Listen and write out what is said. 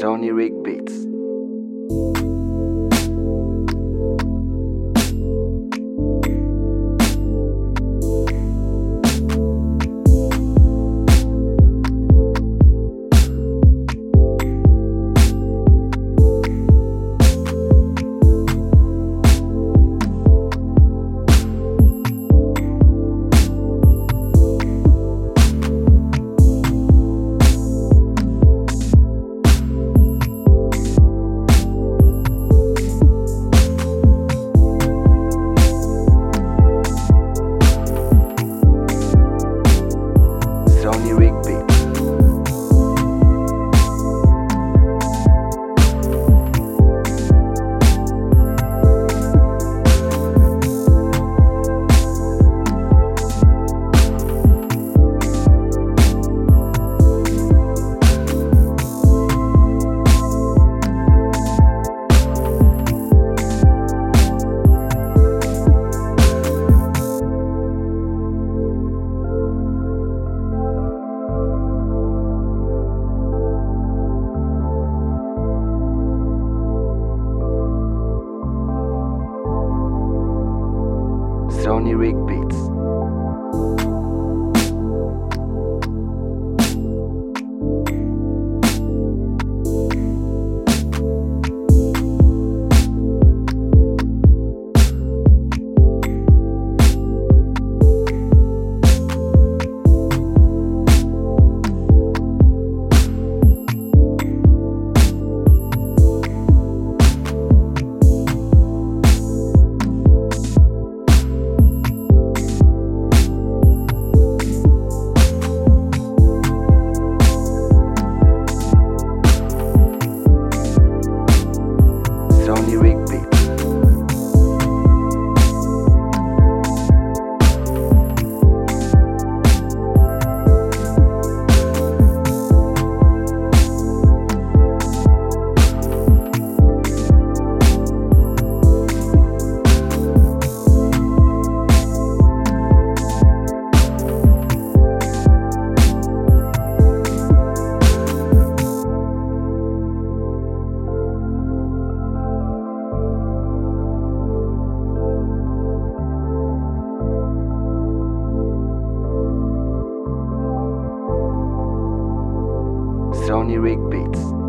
Sony Rig Beats. Sony Sony Rig Beats. Sony Rig Beats.